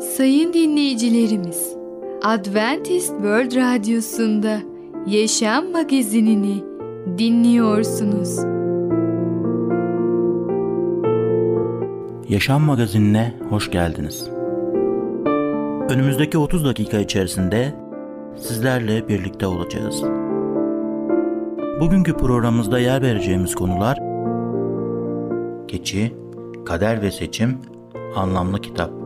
Sayın dinleyicilerimiz, Adventist World Radyosu'nda Yaşam Magazinini dinliyorsunuz. Yaşam Magazinine hoş geldiniz. Önümüzdeki 30 dakika içerisinde sizlerle birlikte olacağız. Bugünkü programımızda yer vereceğimiz konular Keçi, Kader ve Seçim, Anlamlı Kitap.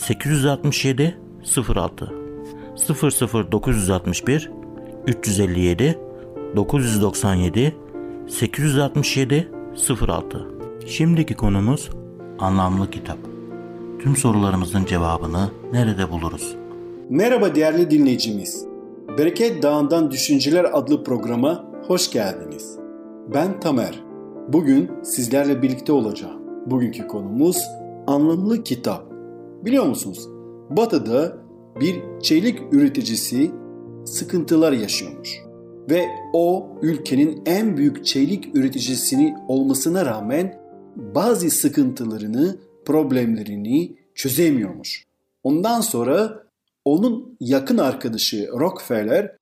867 06 00 961 357 997 867 06 Şimdiki konumuz anlamlı kitap. Tüm sorularımızın cevabını nerede buluruz? Merhaba değerli dinleyicimiz. Bereket Dağı'ndan Düşünceler adlı programa hoş geldiniz. Ben Tamer. Bugün sizlerle birlikte olacağım. Bugünkü konumuz anlamlı kitap. Biliyor musunuz? Batı'da bir çelik üreticisi sıkıntılar yaşıyormuş. Ve o ülkenin en büyük çelik üreticisini olmasına rağmen bazı sıkıntılarını, problemlerini çözemiyormuş. Ondan sonra onun yakın arkadaşı Rockefeller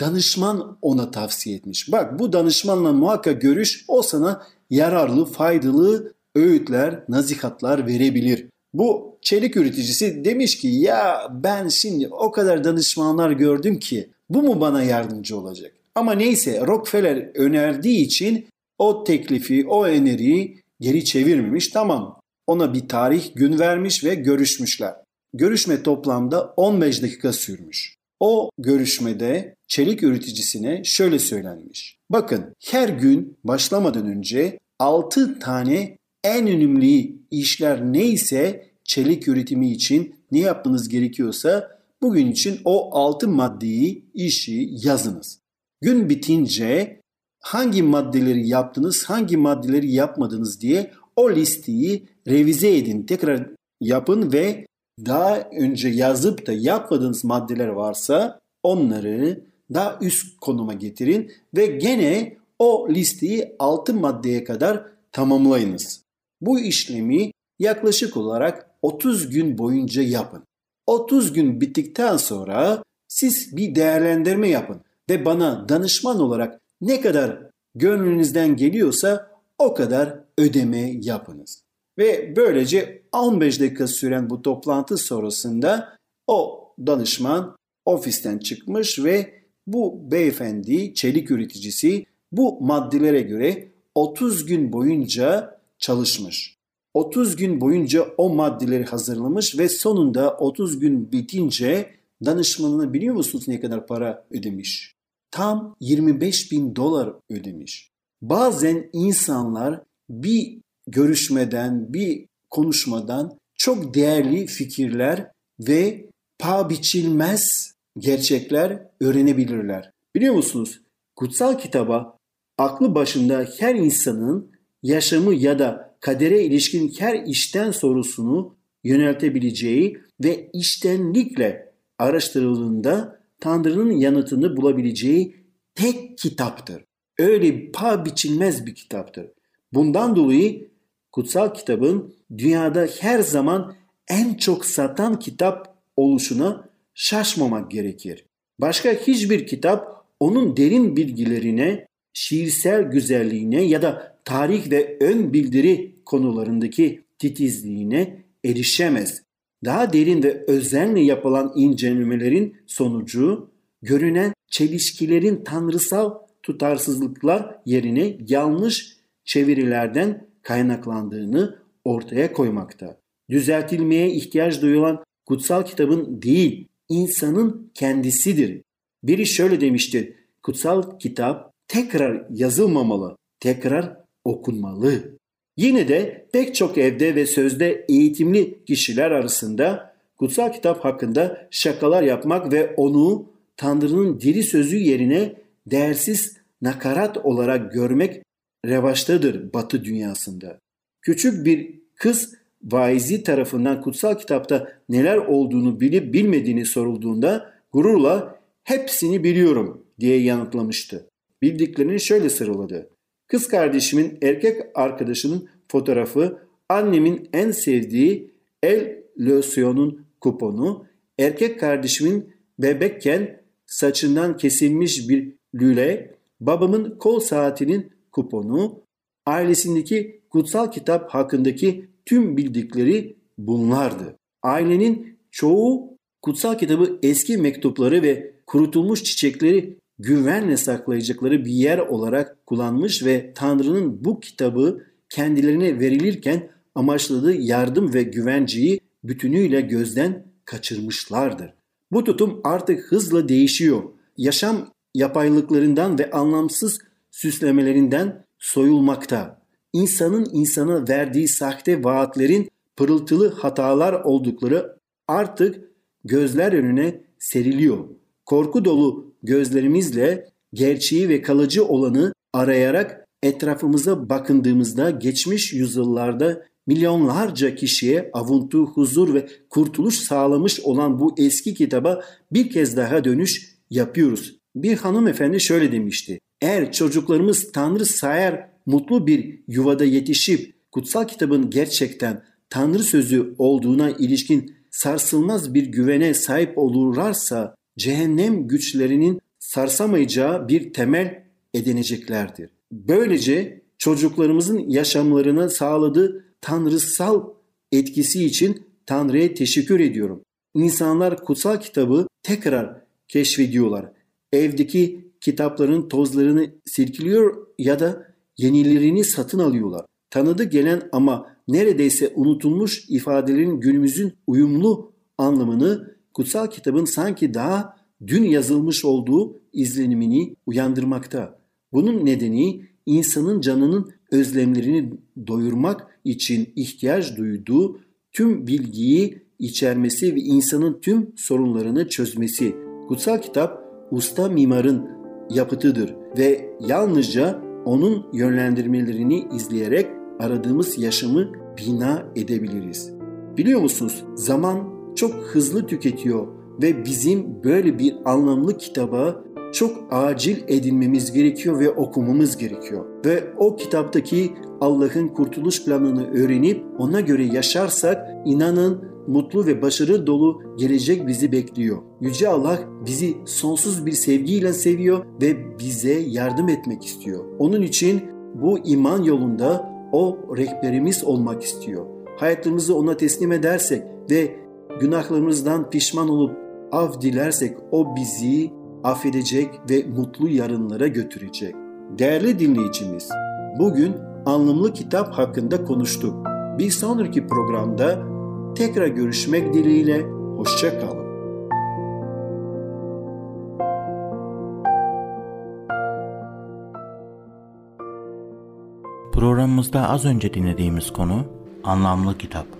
danışman ona tavsiye etmiş. Bak bu danışmanla muhakkak görüş o sana yararlı, faydalı öğütler, nasihatlar verebilir. Bu çelik üreticisi demiş ki ya ben şimdi o kadar danışmanlar gördüm ki bu mu bana yardımcı olacak? Ama neyse Rockefeller önerdiği için o teklifi, o öneriyi geri çevirmemiş. Tamam ona bir tarih gün vermiş ve görüşmüşler. Görüşme toplamda 15 dakika sürmüş. O görüşmede çelik üreticisine şöyle söylenmiş. Bakın her gün başlamadan önce 6 tane en önemli işler neyse çelik üretimi için ne yapmanız gerekiyorsa bugün için o altı maddeyi, işi yazınız. Gün bitince hangi maddeleri yaptınız, hangi maddeleri yapmadınız diye o listeyi revize edin, tekrar yapın ve daha önce yazıp da yapmadığınız maddeler varsa onları daha üst konuma getirin ve gene o listeyi altı maddeye kadar tamamlayınız. Bu işlemi yaklaşık olarak 30 gün boyunca yapın. 30 gün bittikten sonra siz bir değerlendirme yapın ve bana danışman olarak ne kadar gönlünüzden geliyorsa o kadar ödeme yapınız. Ve böylece 15 dakika süren bu toplantı sonrasında o danışman ofisten çıkmış ve bu beyefendi çelik üreticisi bu maddelere göre 30 gün boyunca çalışmış. 30 gün boyunca o maddeleri hazırlamış ve sonunda 30 gün bitince danışmanına biliyor musunuz ne kadar para ödemiş? Tam 25 bin dolar ödemiş. Bazen insanlar bir görüşmeden, bir konuşmadan çok değerli fikirler ve paha biçilmez gerçekler öğrenebilirler. Biliyor musunuz? Kutsal kitaba aklı başında her insanın yaşamı ya da kadere ilişkin her işten sorusunu yöneltebileceği ve iştenlikle araştırıldığında Tanrı'nın yanıtını bulabileceği tek kitaptır. Öyle pa biçilmez bir kitaptır. Bundan dolayı kutsal kitabın dünyada her zaman en çok satan kitap oluşuna şaşmamak gerekir. Başka hiçbir kitap onun derin bilgilerine, şiirsel güzelliğine ya da tarih ve ön bildiri konularındaki titizliğine erişemez. Daha derin ve özenle yapılan incelemelerin sonucu görünen çelişkilerin tanrısal tutarsızlıklar yerine yanlış çevirilerden kaynaklandığını ortaya koymakta. Düzeltilmeye ihtiyaç duyulan kutsal kitabın değil, insanın kendisidir. Biri şöyle demiştir. Kutsal kitap tekrar yazılmamalı, tekrar okunmalı. Yine de pek çok evde ve sözde eğitimli kişiler arasında kutsal kitap hakkında şakalar yapmak ve onu Tanrı'nın diri sözü yerine değersiz nakarat olarak görmek revaçtadır Batı dünyasında. Küçük bir kız vaizi tarafından kutsal kitapta neler olduğunu bilip bilmediğini sorulduğunda gururla hepsini biliyorum diye yanıtlamıştı. Bildiklerini şöyle sıraladı. Kız kardeşimin erkek arkadaşının fotoğrafı, annemin en sevdiği el losyonun kuponu, erkek kardeşimin bebekken saçından kesilmiş bir lüle, babamın kol saatinin kuponu, ailesindeki kutsal kitap hakkındaki tüm bildikleri bunlardı. Ailenin çoğu kutsal kitabı eski mektupları ve kurutulmuş çiçekleri güvenle saklayacakları bir yer olarak kullanmış ve Tanrı'nın bu kitabı kendilerine verilirken amaçladığı yardım ve güvenceyi bütünüyle gözden kaçırmışlardır. Bu tutum artık hızla değişiyor. Yaşam yapaylıklarından ve anlamsız süslemelerinden soyulmakta. İnsanın insana verdiği sahte vaatlerin pırıltılı hatalar oldukları artık gözler önüne seriliyor. Korku dolu gözlerimizle gerçeği ve kalıcı olanı arayarak etrafımıza bakındığımızda geçmiş yüzyıllarda milyonlarca kişiye avuntu, huzur ve kurtuluş sağlamış olan bu eski kitaba bir kez daha dönüş yapıyoruz. Bir hanımefendi şöyle demişti. Eğer çocuklarımız Tanrı sayar mutlu bir yuvada yetişip kutsal kitabın gerçekten Tanrı sözü olduğuna ilişkin sarsılmaz bir güvene sahip olurlarsa cehennem güçlerinin sarsamayacağı bir temel edineceklerdir. Böylece çocuklarımızın yaşamlarına sağladığı tanrısal etkisi için Tanrı'ya teşekkür ediyorum. İnsanlar kutsal kitabı tekrar keşfediyorlar. Evdeki kitapların tozlarını silkiliyor ya da yenilerini satın alıyorlar. Tanıdı gelen ama neredeyse unutulmuş ifadelerin günümüzün uyumlu anlamını kutsal kitabın sanki daha dün yazılmış olduğu izlenimini uyandırmakta. Bunun nedeni insanın canının özlemlerini doyurmak için ihtiyaç duyduğu tüm bilgiyi içermesi ve insanın tüm sorunlarını çözmesi. Kutsal kitap usta mimarın yapıtıdır ve yalnızca onun yönlendirmelerini izleyerek aradığımız yaşamı bina edebiliriz. Biliyor musunuz? Zaman çok hızlı tüketiyor ve bizim böyle bir anlamlı kitaba çok acil edinmemiz gerekiyor ve okumamız gerekiyor. Ve o kitaptaki Allah'ın kurtuluş planını öğrenip ona göre yaşarsak inanın mutlu ve başarı dolu gelecek bizi bekliyor. Yüce Allah bizi sonsuz bir sevgiyle seviyor ve bize yardım etmek istiyor. Onun için bu iman yolunda o rehberimiz olmak istiyor. Hayatımızı ona teslim edersek ve günahlarımızdan pişman olup af dilersek o bizi affedecek ve mutlu yarınlara götürecek. Değerli dinleyicimiz, bugün anlamlı kitap hakkında konuştuk. Bir sonraki programda tekrar görüşmek dileğiyle hoşça kalın. Programımızda az önce dinlediğimiz konu anlamlı kitap.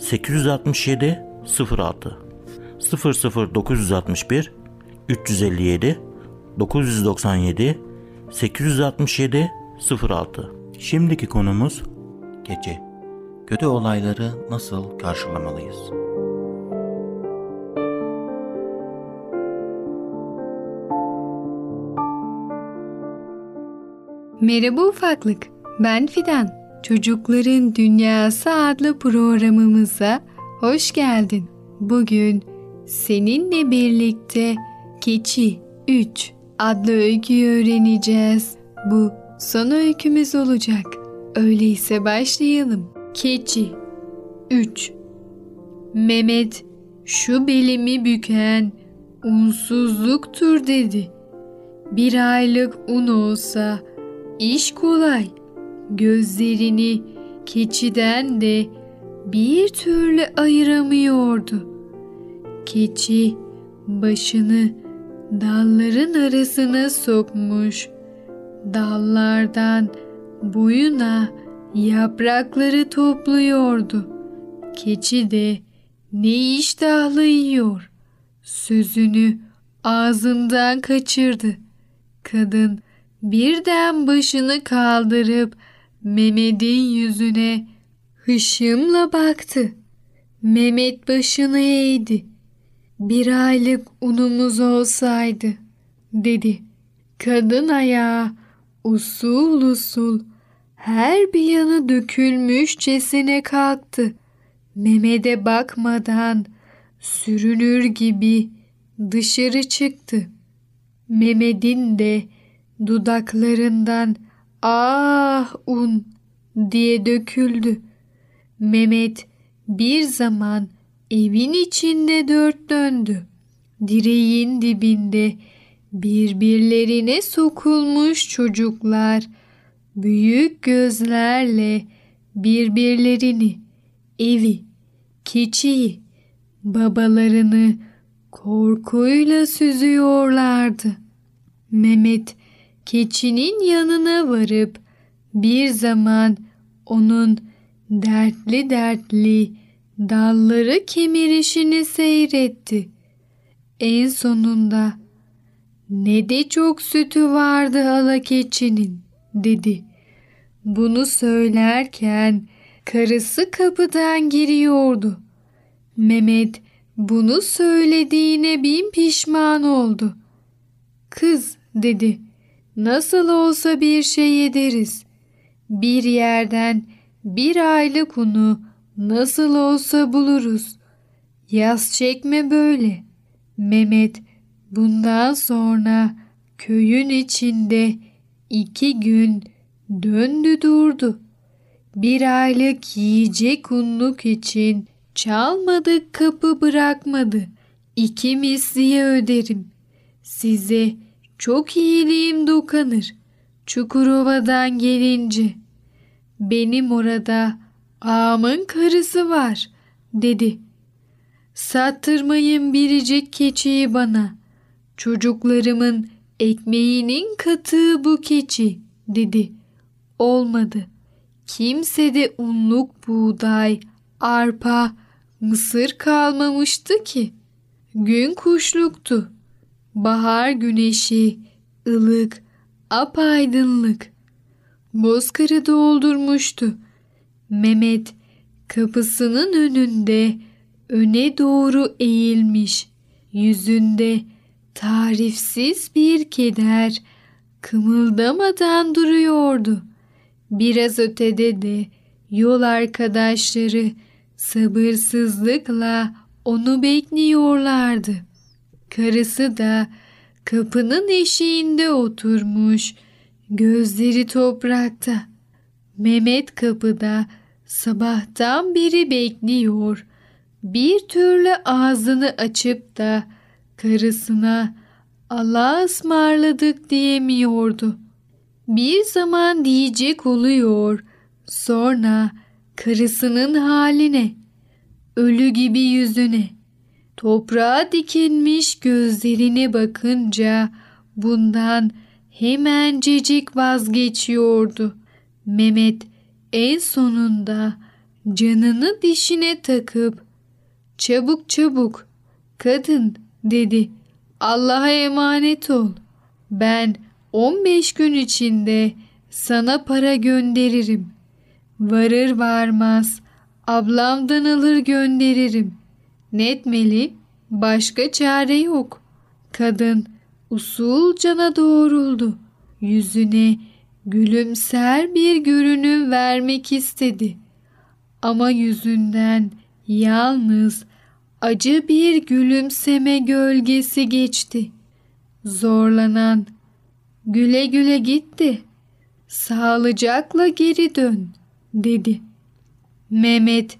867 06 00961 357 997 867 06 Şimdiki konumuz gece. Kötü olayları nasıl karşılamalıyız? Merhaba ufaklık, ben Fidan. Çocukların Dünyası adlı programımıza hoş geldin. Bugün seninle birlikte Keçi 3 adlı öyküyü öğreneceğiz. Bu son öykümüz olacak. Öyleyse başlayalım. Keçi 3 Mehmet şu belimi büken unsuzluktur dedi. Bir aylık un olsa iş kolay. Gözlerini keçiden de bir türlü ayıramıyordu. Keçi başını dalların arasına sokmuş. Dallardan boyuna yaprakları topluyordu. Keçi de ne iştahlı yiyor. Sözünü ağzından kaçırdı. Kadın birden başını kaldırıp Mehmet'in yüzüne hışımla baktı. Mehmet başını eğdi. Bir aylık unumuz olsaydı dedi. Kadın ayağı usul usul her bir yanı dökülmüşçesine kalktı. Mehmet'e bakmadan sürünür gibi dışarı çıktı. Mehmet'in de dudaklarından ah un diye döküldü. Mehmet bir zaman evin içinde dört döndü. Direğin dibinde birbirlerine sokulmuş çocuklar büyük gözlerle birbirlerini, evi, keçiyi, babalarını korkuyla süzüyorlardı. Mehmet keçinin yanına varıp bir zaman onun dertli dertli dalları kemirişini seyretti. En sonunda ne de çok sütü vardı ala keçinin dedi. Bunu söylerken karısı kapıdan giriyordu. Mehmet bunu söylediğine bin pişman oldu. Kız dedi. Nasıl olsa bir şey yederiz. Bir yerden bir aylık unu nasıl olsa buluruz. Yaz çekme böyle. Mehmet bundan sonra köyün içinde iki gün döndü durdu. Bir aylık yiyecek unluk için çalmadık kapı bırakmadı. İki misliye öderim. Size çok iyiliğim dokanır. Çukurova'dan gelince. Benim orada ağamın karısı var dedi. Sattırmayın biricik keçiyi bana. Çocuklarımın ekmeğinin katığı bu keçi dedi. Olmadı. Kimse de unluk buğday, arpa, mısır kalmamıştı ki. Gün kuşluktu. Bahar güneşi, ılık, apaydınlık. Bozkırı doldurmuştu. Mehmet kapısının önünde öne doğru eğilmiş. Yüzünde tarifsiz bir keder kımıldamadan duruyordu. Biraz ötede de yol arkadaşları sabırsızlıkla onu bekliyorlardı. Karısı da kapının eşiğinde oturmuş, gözleri toprakta. Mehmet kapıda sabahtan beri bekliyor. Bir türlü ağzını açıp da karısına Allah'a ısmarladık diyemiyordu. Bir zaman diyecek oluyor. Sonra karısının haline, ölü gibi yüzüne, toprağa dikilmiş gözlerine bakınca bundan hemencecik vazgeçiyordu. Mehmet en sonunda canını dişine takıp çabuk çabuk kadın dedi Allah'a emanet ol. Ben 15 gün içinde sana para gönderirim. Varır varmaz ablamdan alır gönderirim. Netmeli başka çare yok. Kadın usulcana doğruldu. Yüzüne gülümser bir görünüm vermek istedi. Ama yüzünden yalnız acı bir gülümseme gölgesi geçti. Zorlanan güle güle gitti. Sağlıcakla geri dön dedi. Mehmet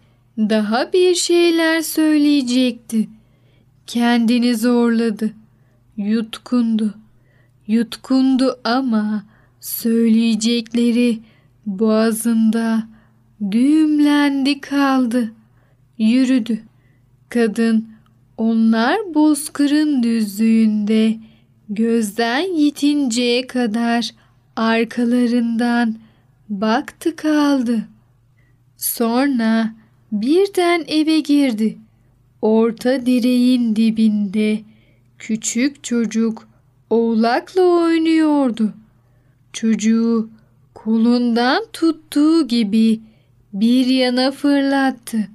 daha bir şeyler söyleyecekti. Kendini zorladı. Yutkundu. Yutkundu ama söyleyecekleri boğazında düğümlendi kaldı. Yürüdü. Kadın onlar bozkırın düzlüğünde gözden yitinceye kadar arkalarından baktı kaldı. Sonra birden eve girdi. Orta direğin dibinde küçük çocuk oğlakla oynuyordu. Çocuğu kolundan tuttuğu gibi bir yana fırlattı.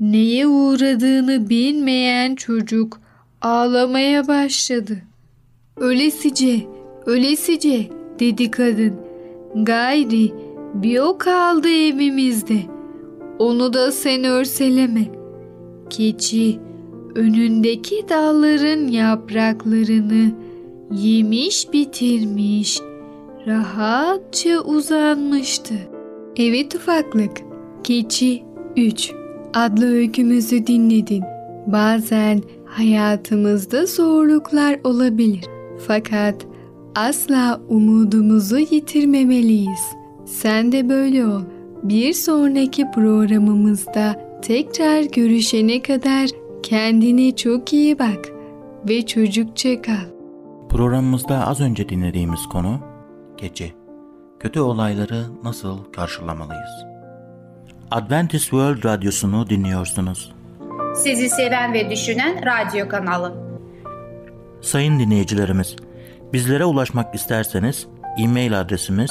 Neye uğradığını bilmeyen çocuk ağlamaya başladı. Ölesice, ölesice dedi kadın. Gayri bir o kaldı evimizde. Onu da sen örseleme. Keçi önündeki dalların yapraklarını yemiş bitirmiş, rahatça uzanmıştı. Evet ufaklık, Keçi 3 adlı öykümüzü dinledin. Bazen hayatımızda zorluklar olabilir. Fakat asla umudumuzu yitirmemeliyiz. Sen de böyle ol. Bir sonraki programımızda tekrar görüşene kadar kendine çok iyi bak ve çocukça kal. Programımızda az önce dinlediğimiz konu gece. Kötü olayları nasıl karşılamalıyız? Adventist World Radyosunu dinliyorsunuz. Sizi seven ve düşünen radyo kanalı. Sayın dinleyicilerimiz, bizlere ulaşmak isterseniz e-mail adresimiz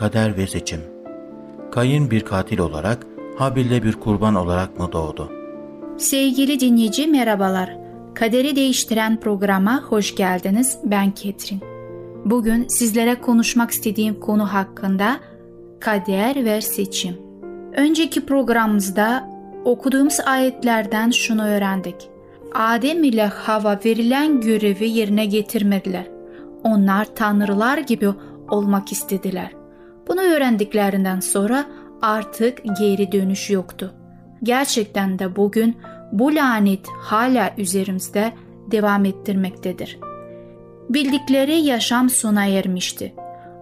kader ve seçim. Kayın bir katil olarak, Habil'de bir kurban olarak mı doğdu? Sevgili dinleyici merhabalar. Kaderi Değiştiren programa hoş geldiniz. Ben Ketrin. Bugün sizlere konuşmak istediğim konu hakkında kader ve seçim. Önceki programımızda okuduğumuz ayetlerden şunu öğrendik. Adem ile Hava verilen görevi yerine getirmediler. Onlar tanrılar gibi olmak istediler. Bunu öğrendiklerinden sonra artık geri dönüş yoktu. Gerçekten de bugün bu lanet hala üzerimizde devam ettirmektedir. Bildikleri yaşam sona ermişti.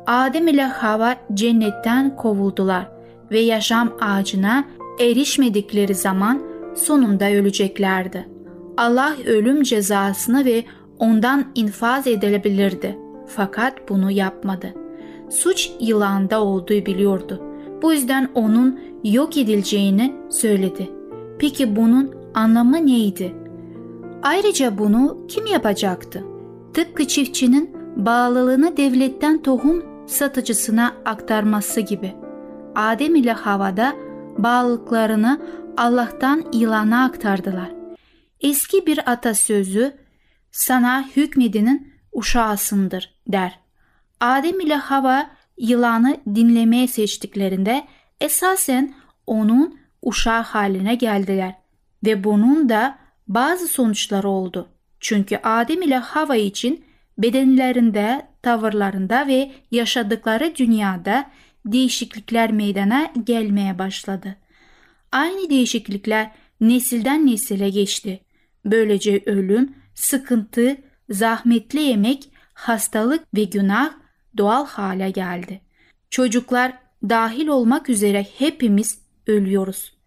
Adem ile Hava cennetten kovuldular ve yaşam ağacına erişmedikleri zaman sonunda öleceklerdi. Allah ölüm cezasını ve ondan infaz edilebilirdi. Fakat bunu yapmadı. Suç yılanda olduğu biliyordu. Bu yüzden onun yok edileceğini söyledi. Peki bunun anlamı neydi? Ayrıca bunu kim yapacaktı? Tıpkı çiftçinin bağlılığını devletten tohum satıcısına aktarması gibi. Adem ile Havada bağlılıklarını Allah'tan ilana aktardılar. Eski bir atasözü sana hükmedinin uşağısındır der. Adem ile Hava yılanı dinlemeye seçtiklerinde esasen onun uşağı haline geldiler ve bunun da bazı sonuçları oldu. Çünkü Adem ile Hava için bedenlerinde, tavırlarında ve yaşadıkları dünyada değişiklikler meydana gelmeye başladı. Aynı değişiklikler nesilden nesile geçti. Böylece ölüm, sıkıntı, zahmetli yemek, hastalık ve günah doğal hale geldi. Çocuklar dahil olmak üzere hepimiz ölüyoruz.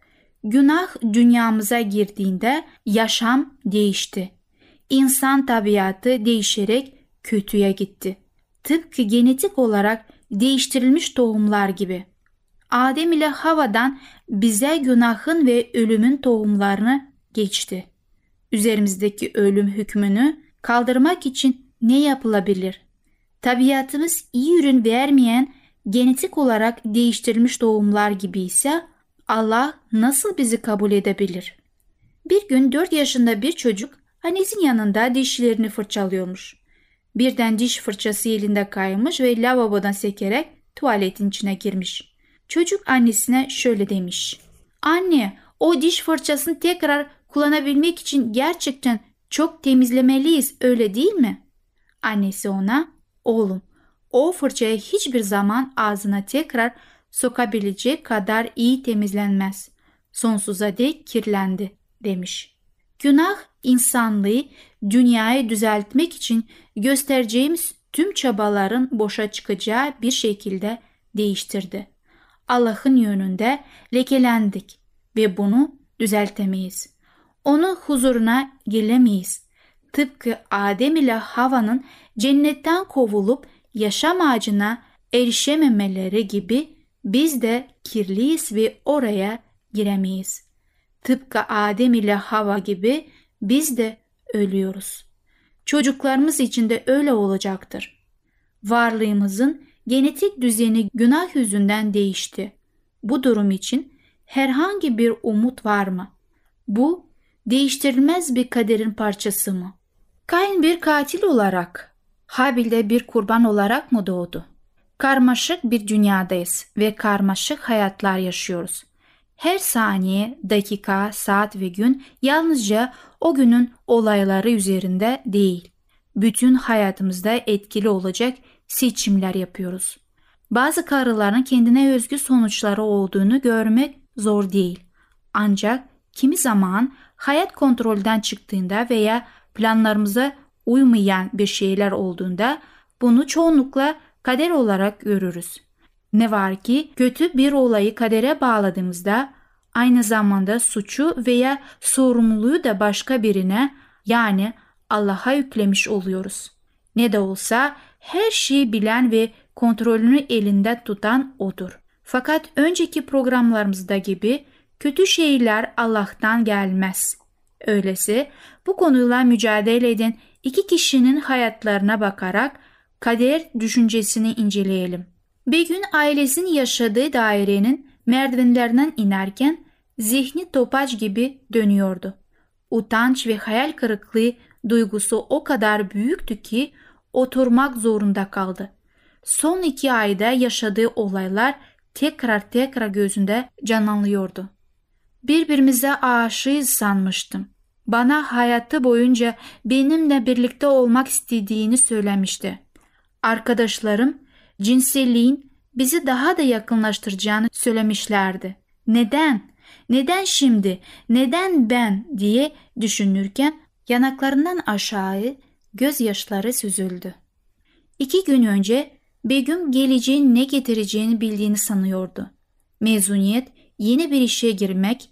Günah dünyamıza girdiğinde yaşam değişti. İnsan tabiatı değişerek kötüye gitti. Tıpkı genetik olarak değiştirilmiş tohumlar gibi. Adem ile Hava'dan bize günahın ve ölümün tohumlarını geçti. Üzerimizdeki ölüm hükmünü kaldırmak için ne yapılabilir? Tabiatımız iyi ürün vermeyen genetik olarak değiştirilmiş doğumlar gibi ise Allah nasıl bizi kabul edebilir? Bir gün 4 yaşında bir çocuk annesinin yanında dişlerini fırçalıyormuş. Birden diş fırçası elinde kaymış ve lavabodan sekerek tuvaletin içine girmiş. Çocuk annesine şöyle demiş. Anne o diş fırçasını tekrar kullanabilmek için gerçekten çok temizlemeliyiz öyle değil mi? Annesi ona oğlum o fırçayı hiçbir zaman ağzına tekrar sokabilecek kadar iyi temizlenmez. Sonsuza dek kirlendi demiş. Günah insanlığı dünyayı düzeltmek için göstereceğimiz tüm çabaların boşa çıkacağı bir şekilde değiştirdi. Allah'ın yönünde lekelendik ve bunu düzeltemeyiz. Onun huzuruna gelemeyiz. Tıpkı Adem ile Hava'nın cennetten kovulup yaşam ağacına erişememeleri gibi biz de kirliyiz ve oraya giremeyiz. Tıpkı Adem ile Hava gibi biz de ölüyoruz. Çocuklarımız için de öyle olacaktır. Varlığımızın genetik düzeni günah yüzünden değişti. Bu durum için herhangi bir umut var mı? Bu değiştirilmez bir kaderin parçası mı? Kain bir katil olarak, Habil de bir kurban olarak mı doğdu? Karmaşık bir dünyadayız ve karmaşık hayatlar yaşıyoruz. Her saniye, dakika, saat ve gün yalnızca o günün olayları üzerinde değil. Bütün hayatımızda etkili olacak seçimler yapıyoruz. Bazı kararların kendine özgü sonuçları olduğunu görmek zor değil. Ancak kimi zaman hayat kontrolden çıktığında veya planlarımıza uymayan bir şeyler olduğunda bunu çoğunlukla kader olarak görürüz. Ne var ki kötü bir olayı kadere bağladığımızda aynı zamanda suçu veya sorumluluğu da başka birine yani Allah'a yüklemiş oluyoruz. Ne de olsa her şeyi bilen ve kontrolünü elinde tutan odur. Fakat önceki programlarımızda gibi kötü şeyler Allah'tan gelmez. Öylesi bu konuyla mücadele eden iki kişinin hayatlarına bakarak kader düşüncesini inceleyelim. Bir gün ailesinin yaşadığı dairenin merdivenlerden inerken zihni topaç gibi dönüyordu. Utanç ve hayal kırıklığı duygusu o kadar büyüktü ki oturmak zorunda kaldı. Son iki ayda yaşadığı olaylar tekrar tekrar gözünde canlanıyordu. Birbirimize aşığız sanmıştım. Bana hayatı boyunca benimle birlikte olmak istediğini söylemişti. Arkadaşlarım cinselliğin bizi daha da yakınlaştıracağını söylemişlerdi. Neden? Neden şimdi? Neden ben diye düşünürken yanaklarından aşağı gözyaşları süzüldü. İki gün önce Begüm geleceğin ne getireceğini bildiğini sanıyordu. Mezuniyet, yeni bir işe girmek,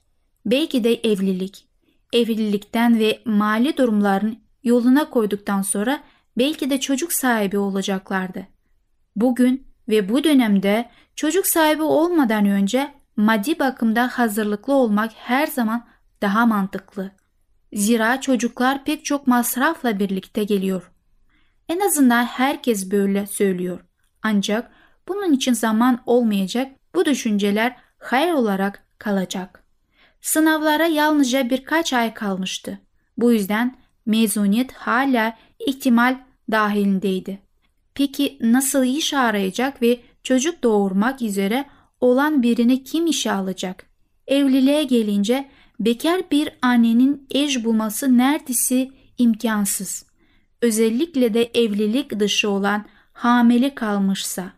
belki de evlilik. Evlilikten ve mali durumların yoluna koyduktan sonra belki de çocuk sahibi olacaklardı. Bugün ve bu dönemde çocuk sahibi olmadan önce maddi bakımda hazırlıklı olmak her zaman daha mantıklı. Zira çocuklar pek çok masrafla birlikte geliyor. En azından herkes böyle söylüyor. Ancak bunun için zaman olmayacak bu düşünceler hayal olarak kalacak. Sınavlara yalnızca birkaç ay kalmıştı. Bu yüzden mezuniyet hala ihtimal dahilindeydi. Peki nasıl iş arayacak ve çocuk doğurmak üzere olan birini kim işe alacak? Evliliğe gelince bekar bir annenin eş bulması neredeyse imkansız. Özellikle de evlilik dışı olan hamile kalmışsa.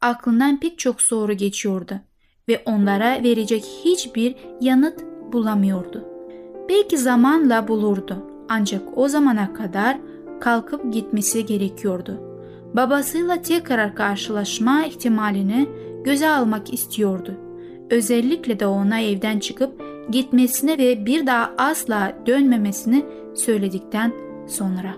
Aklından pek çok soru geçiyordu ve onlara verecek hiçbir yanıt bulamıyordu. Belki zamanla bulurdu ancak o zamana kadar kalkıp gitmesi gerekiyordu. Babasıyla tekrar karşılaşma ihtimalini göze almak istiyordu. Özellikle de ona evden çıkıp gitmesini ve bir daha asla dönmemesini söyledikten sonra.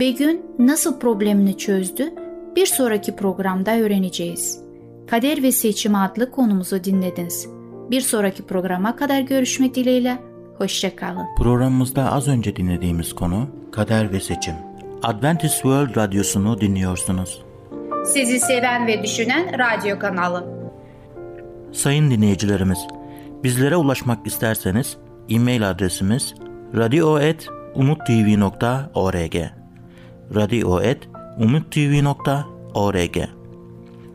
Begün nasıl problemini çözdü? Bir sonraki programda öğreneceğiz. Kader ve Seçim adlı konumuzu dinlediniz. Bir sonraki programa kadar görüşmek dileğiyle, Hoşçakalın. Programımızda az önce dinlediğimiz konu kader ve seçim. Adventist World Radyosu'nu dinliyorsunuz. Sizi seven ve düşünen radyo kanalı. Sayın dinleyicilerimiz, bizlere ulaşmak isterseniz e-mail adresimiz radio.umutv.org radio.umutv.org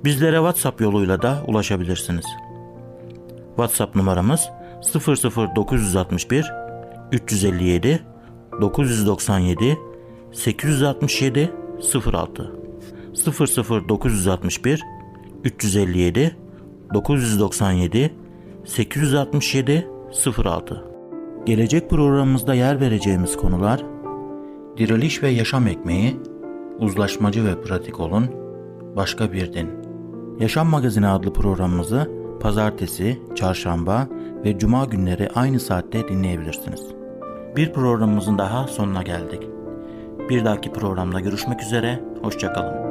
Bizlere WhatsApp yoluyla da ulaşabilirsiniz. WhatsApp numaramız 00961 357 997 867 06 00961 357 997 867 06 Gelecek programımızda yer vereceğimiz konular Diriliş ve Yaşam Ekmeği Uzlaşmacı ve Pratik Olun Başka Bir Din Yaşam Magazini adlı programımızı pazartesi, çarşamba ve cuma günleri aynı saatte dinleyebilirsiniz. Bir programımızın daha sonuna geldik. Bir dahaki programda görüşmek üzere, hoşçakalın.